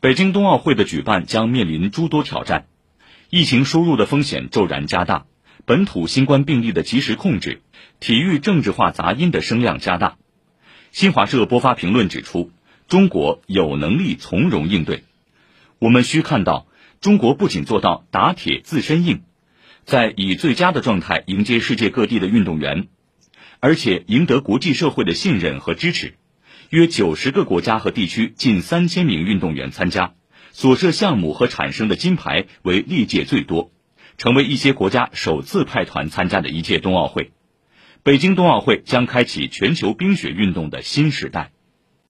北京冬奥会的举办将面临诸多挑战，疫情输入的风险骤然加大，本土新冠病例的及时控制，体育政治化杂音的声量加大。新华社播发评论指出，中国有能力从容应对。我们需看到，中国不仅做到打铁自身硬，在以最佳的状态迎接世界各地的运动员，而且赢得国际社会的信任和支持。约九十个国家和地区，近三千名运动员参加，所设项目和产生的金牌为历届最多，成为一些国家首次派团参加的一届冬奥会。北京冬奥会将开启全球冰雪运动的新时代。